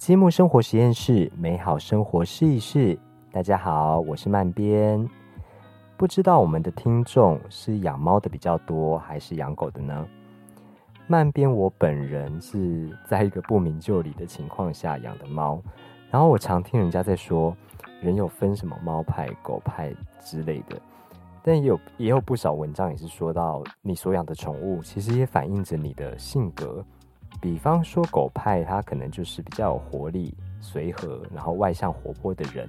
积木生活实验室，美好生活试一试。大家好，我是曼边。不知道我们的听众是养猫的比较多，还是养狗的呢？曼边我本人是在一个不明就里的情况下养的猫，然后我常听人家在说，人有分什么猫派、狗派之类的，但也有也有不少文章也是说到，你所养的宠物其实也反映着你的性格。比方说，狗派它可能就是比较有活力、随和，然后外向活泼的人；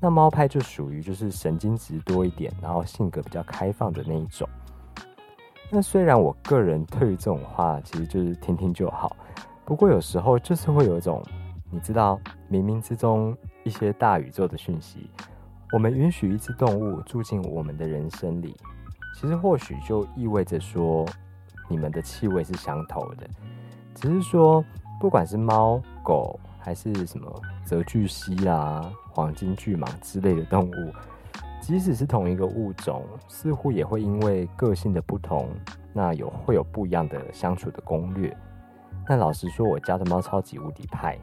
那猫派就属于就是神经质多一点，然后性格比较开放的那一种。那虽然我个人对于这种话其实就是听听就好，不过有时候就是会有一种，你知道，冥冥之中一些大宇宙的讯息，我们允许一只动物住进我们的人生里，其实或许就意味着说，你们的气味是相投的。只是说，不管是猫、狗，还是什么泽巨蜥啊、黄金巨蟒之类的动物，即使是同一个物种，似乎也会因为个性的不同，那有会有不一样的相处的攻略。那老实说，我家的猫超级无敌派，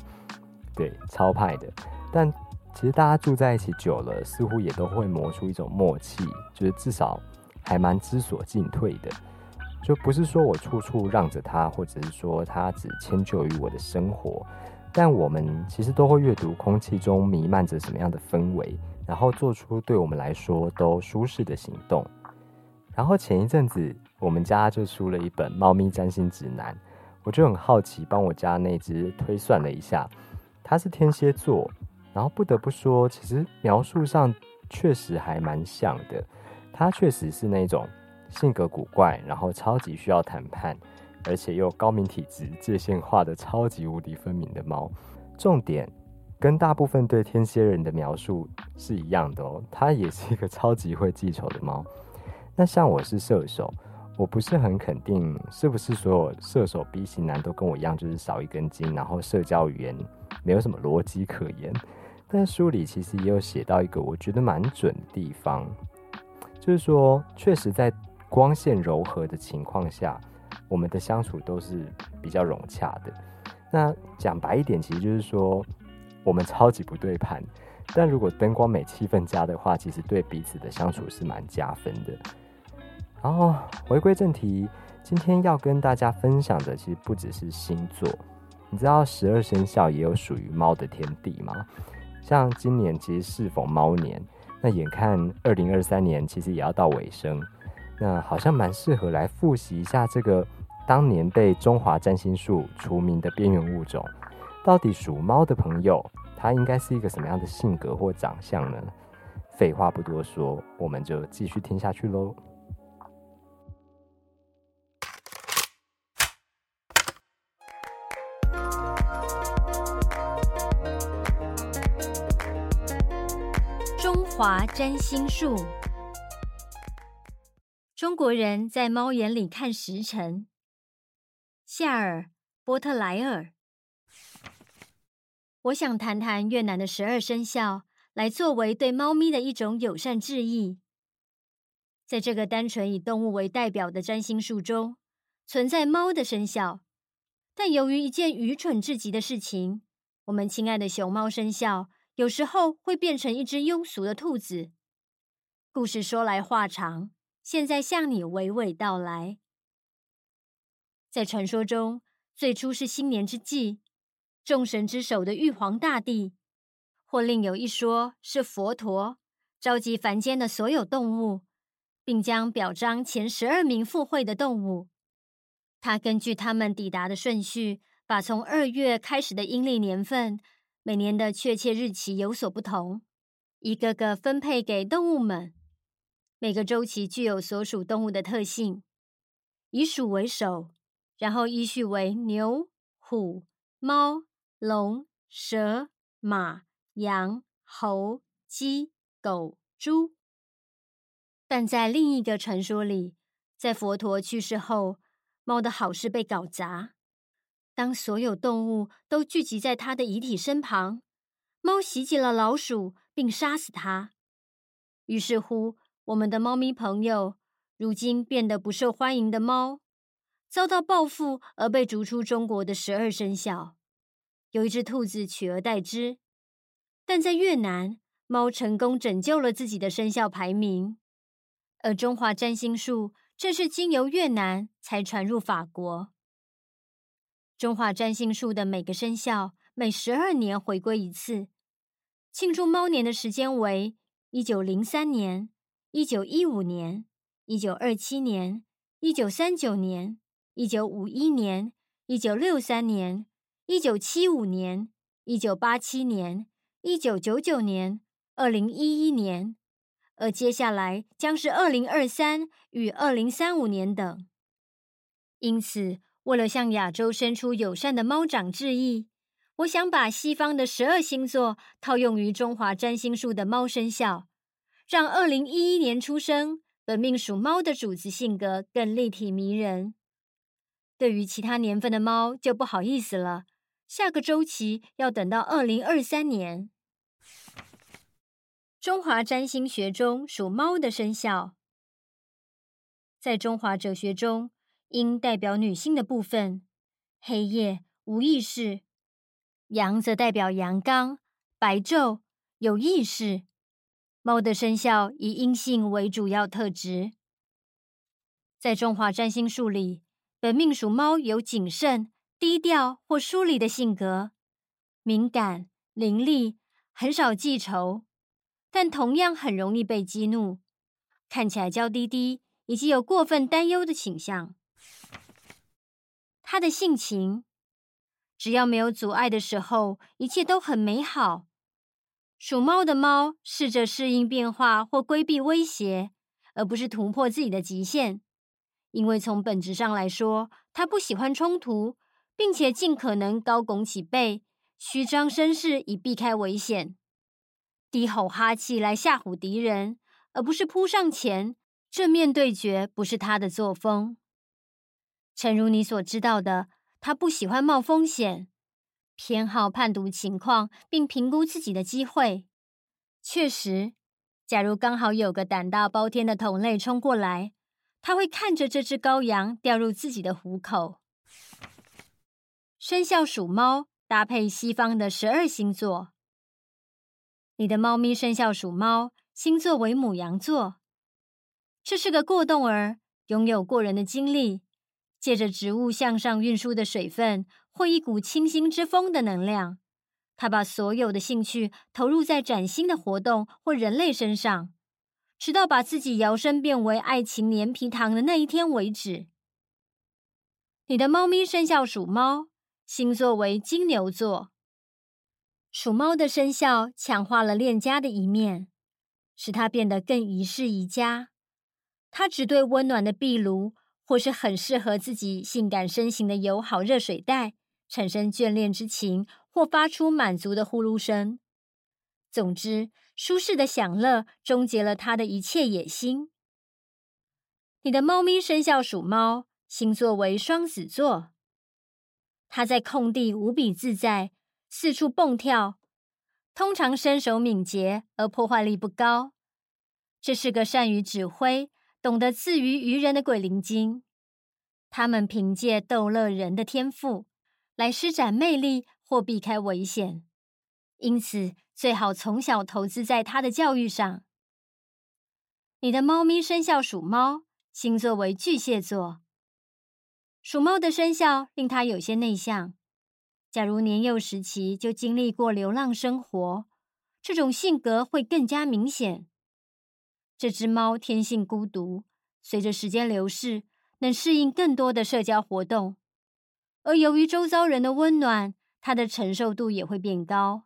对，超派的。但其实大家住在一起久了，似乎也都会磨出一种默契，就是至少还蛮知所进退的。就不是说我处处让着他，或者是说他只迁就于我的生活，但我们其实都会阅读空气中弥漫着什么样的氛围，然后做出对我们来说都舒适的行动。然后前一阵子我们家就出了一本猫咪占星指南，我就很好奇，帮我家那只推算了一下，它是天蝎座，然后不得不说，其实描述上确实还蛮像的，它确实是那种。性格古怪，然后超级需要谈判，而且又高敏体质，界限画的超级无敌分明的猫。重点跟大部分对天蝎人的描述是一样的哦，它也是一个超级会记仇的猫。那像我是射手，我不是很肯定是不是所有射手 B 型男都跟我一样，就是少一根筋，然后社交语言没有什么逻辑可言。但书里其实也有写到一个我觉得蛮准的地方，就是说确实在。光线柔和的情况下，我们的相处都是比较融洽的。那讲白一点，其实就是说，我们超级不对盘。但如果灯光美、气氛佳的话，其实对彼此的相处是蛮加分的。然后回归正题，今天要跟大家分享的，其实不只是星座。你知道十二生肖也有属于猫的天地吗？像今年其实是逢猫年，那眼看二零二三年其实也要到尾声。那好像蛮适合来复习一下这个当年被中华占星术除名的边缘物种，到底属猫的朋友，他应该是一个什么样的性格或长相呢？废话不多说，我们就继续听下去喽。中华占星术。中国人在猫眼里看时辰。夏尔·波特莱尔，我想谈谈越南的十二生肖，来作为对猫咪的一种友善致意。在这个单纯以动物为代表的占星术中，存在猫的生肖，但由于一件愚蠢至极的事情，我们亲爱的熊猫生肖有时候会变成一只庸俗的兔子。故事说来话长。现在向你娓娓道来。在传说中，最初是新年之际，众神之首的玉皇大帝，或另有一说是佛陀，召集凡间的所有动物，并将表彰前十二名赴会的动物。他根据他们抵达的顺序，把从二月开始的阴历年份，每年的确切日期有所不同，一个个分配给动物们。每个周期具有所属动物的特性，以鼠为首，然后依序为牛、虎、猫、龙、蛇、马、羊、猴、鸡、狗、猪。但在另一个传说里，在佛陀去世后，猫的好事被搞砸。当所有动物都聚集在他的遗体身旁，猫袭击了老鼠，并杀死它。于是乎。我们的猫咪朋友，如今变得不受欢迎的猫，遭到报复而被逐出中国的十二生肖。有一只兔子取而代之。但在越南，猫成功拯救了自己的生肖排名，而中华占星术正是经由越南才传入法国。中华占星术的每个生肖每十二年回归一次，庆祝猫年的时间为一九零三年、一九一五年、一九二七年、一九三九年、一九五一年、一九六三年、一九七五年、一九八七年。一九九九年、二零一一年，而接下来将是二零二三与二零三五年等。因此，为了向亚洲伸出友善的猫掌致意，我想把西方的十二星座套用于中华占星术的猫生肖，让二零一一年出生、本命属猫的主子性格更立体迷人。对于其他年份的猫就不好意思了，下个周期要等到二零二三年。中华占星学中属猫的生肖，在中华哲学中，阴代表女性的部分，黑夜、无意识；阳则代表阳刚、白昼、有意识。猫的生肖以阴性为主要特质。在中华占星术里，本命属猫有谨慎、低调或疏离的性格，敏感、伶俐，很少记仇。但同样很容易被激怒，看起来娇滴滴，以及有过分担忧的倾向。他的性情，只要没有阻碍的时候，一切都很美好。属猫的猫试着适应变化或规避威胁，而不是突破自己的极限。因为从本质上来说，它不喜欢冲突，并且尽可能高拱起背，虚张声势以避开危险。低吼哈气来吓唬敌人，而不是扑上前正面对决，不是他的作风。诚如你所知道的，他不喜欢冒风险，偏好判读情况并评估自己的机会。确实，假如刚好有个胆大包天的同类冲过来，他会看着这只羔羊掉入自己的虎口。生肖属猫，搭配西方的十二星座。你的猫咪生肖属猫，星座为母羊座。这是个过动儿，拥有过人的精力，借着植物向上运输的水分或一股清新之风的能量，他把所有的兴趣投入在崭新的活动或人类身上，直到把自己摇身变为爱情黏皮糖的那一天为止。你的猫咪生肖属猫，星座为金牛座。属猫的生肖强化了恋家的一面，使它变得更宜室宜家。它只对温暖的壁炉，或是很适合自己性感身形的友好热水袋产生眷恋之情，或发出满足的呼噜声。总之，舒适的享乐终结了它的一切野心。你的猫咪生肖属猫，星座为双子座。它在空地无比自在。四处蹦跳，通常身手敏捷而破坏力不高。这是个善于指挥、懂得自娱于人的鬼灵精。他们凭借逗乐人的天赋来施展魅力或避开危险，因此最好从小投资在他的教育上。你的猫咪生肖属猫，星座为巨蟹座。属猫的生肖令他有些内向。假如年幼时期就经历过流浪生活，这种性格会更加明显。这只猫天性孤独，随着时间流逝，能适应更多的社交活动，而由于周遭人的温暖，它的承受度也会变高。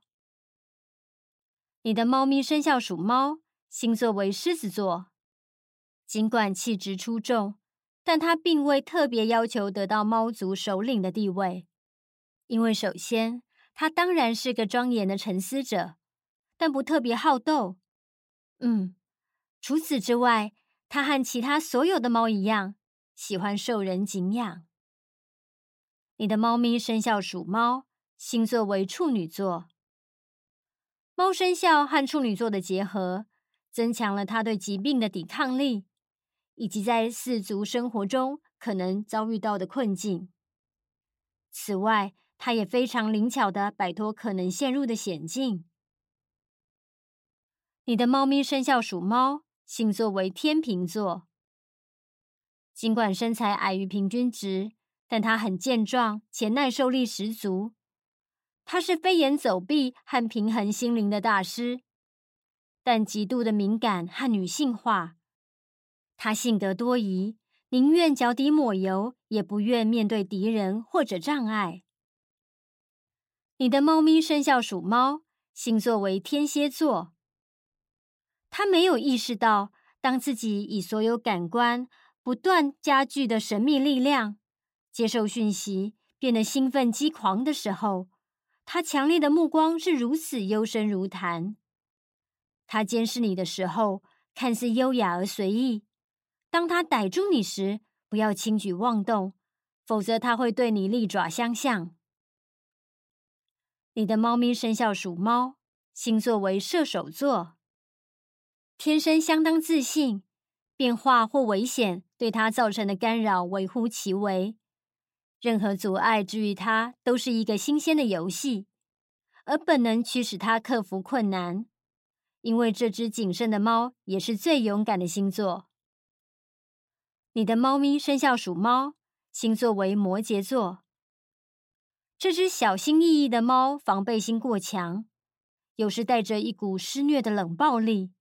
你的猫咪生肖属猫，星座为狮子座。尽管气质出众，但它并未特别要求得到猫族首领的地位。因为首先，它当然是个庄严的沉思者，但不特别好斗。嗯，除此之外，它和其他所有的猫一样，喜欢受人敬仰。你的猫咪生肖属猫，星座为处女座。猫生肖和处女座的结合，增强了它对疾病的抵抗力，以及在四足生活中可能遭遇到的困境。此外，它也非常灵巧的摆脱可能陷入的险境。你的猫咪生肖属猫，星座为天秤座。尽管身材矮于平均值，但它很健壮且耐受力十足。它是飞檐走壁和平衡心灵的大师，但极度的敏感和女性化。它性格多疑，宁愿脚底抹油，也不愿面对敌人或者障碍。你的猫咪生肖属猫，星座为天蝎座。他没有意识到，当自己以所有感官不断加剧的神秘力量接受讯息，变得兴奋激狂的时候，他强烈的目光是如此幽深如潭。他监视你的时候，看似优雅而随意；当他逮住你时，不要轻举妄动，否则他会对你利爪相向。你的猫咪生肖属猫，星座为射手座。天生相当自信，变化或危险对他造成的干扰微乎其微。任何阻碍之于他都是一个新鲜的游戏，而本能驱使他克服困难。因为这只谨慎的猫也是最勇敢的星座。你的猫咪生肖属猫，星座为摩羯座。这只小心翼翼的猫防备心过强，有时带着一股施虐的冷暴力。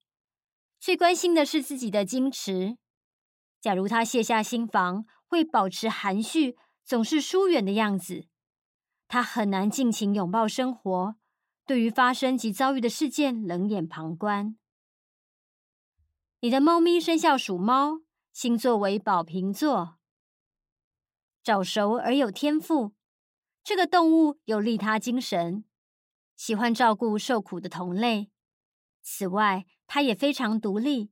最关心的是自己的矜持。假如他卸下心防，会保持含蓄、总是疏远的样子。他很难尽情拥抱生活，对于发生及遭遇的事件冷眼旁观。你的猫咪生肖属猫，星座为宝瓶座。早熟而有天赋，这个动物有利他精神，喜欢照顾受苦的同类。此外，他也非常独立，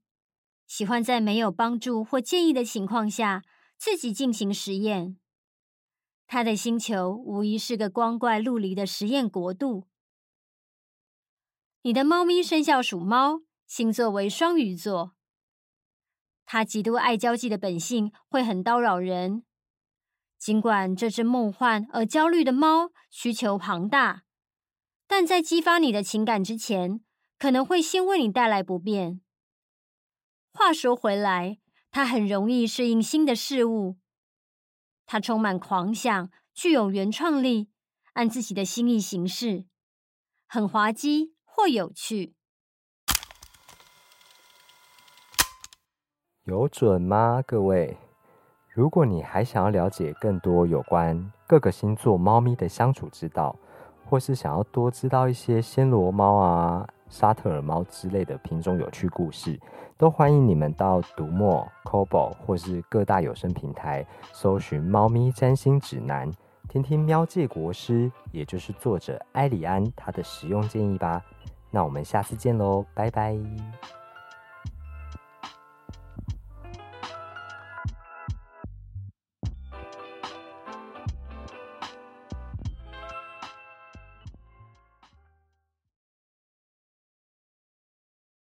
喜欢在没有帮助或建议的情况下自己进行实验。他的星球无疑是个光怪陆离的实验国度。你的猫咪生肖属猫，星座为双鱼座。它极度爱交际的本性会很叨扰人。尽管这只梦幻而焦虑的猫需求庞大，但在激发你的情感之前。可能会先为你带来不便。话说回来，他很容易适应新的事物。他充满狂想，具有原创力，按自己的心意行事，很滑稽或有趣。有准吗，各位？如果你还想要了解更多有关各个星座猫咪的相处之道，或是想要多知道一些暹罗猫啊。沙特尔猫之类的品种有趣故事，都欢迎你们到读墨、Kobo 或是各大有声平台搜寻《猫咪占星指南》，听听喵界国师，也就是作者埃里安他的实用建议吧。那我们下次见喽，拜拜。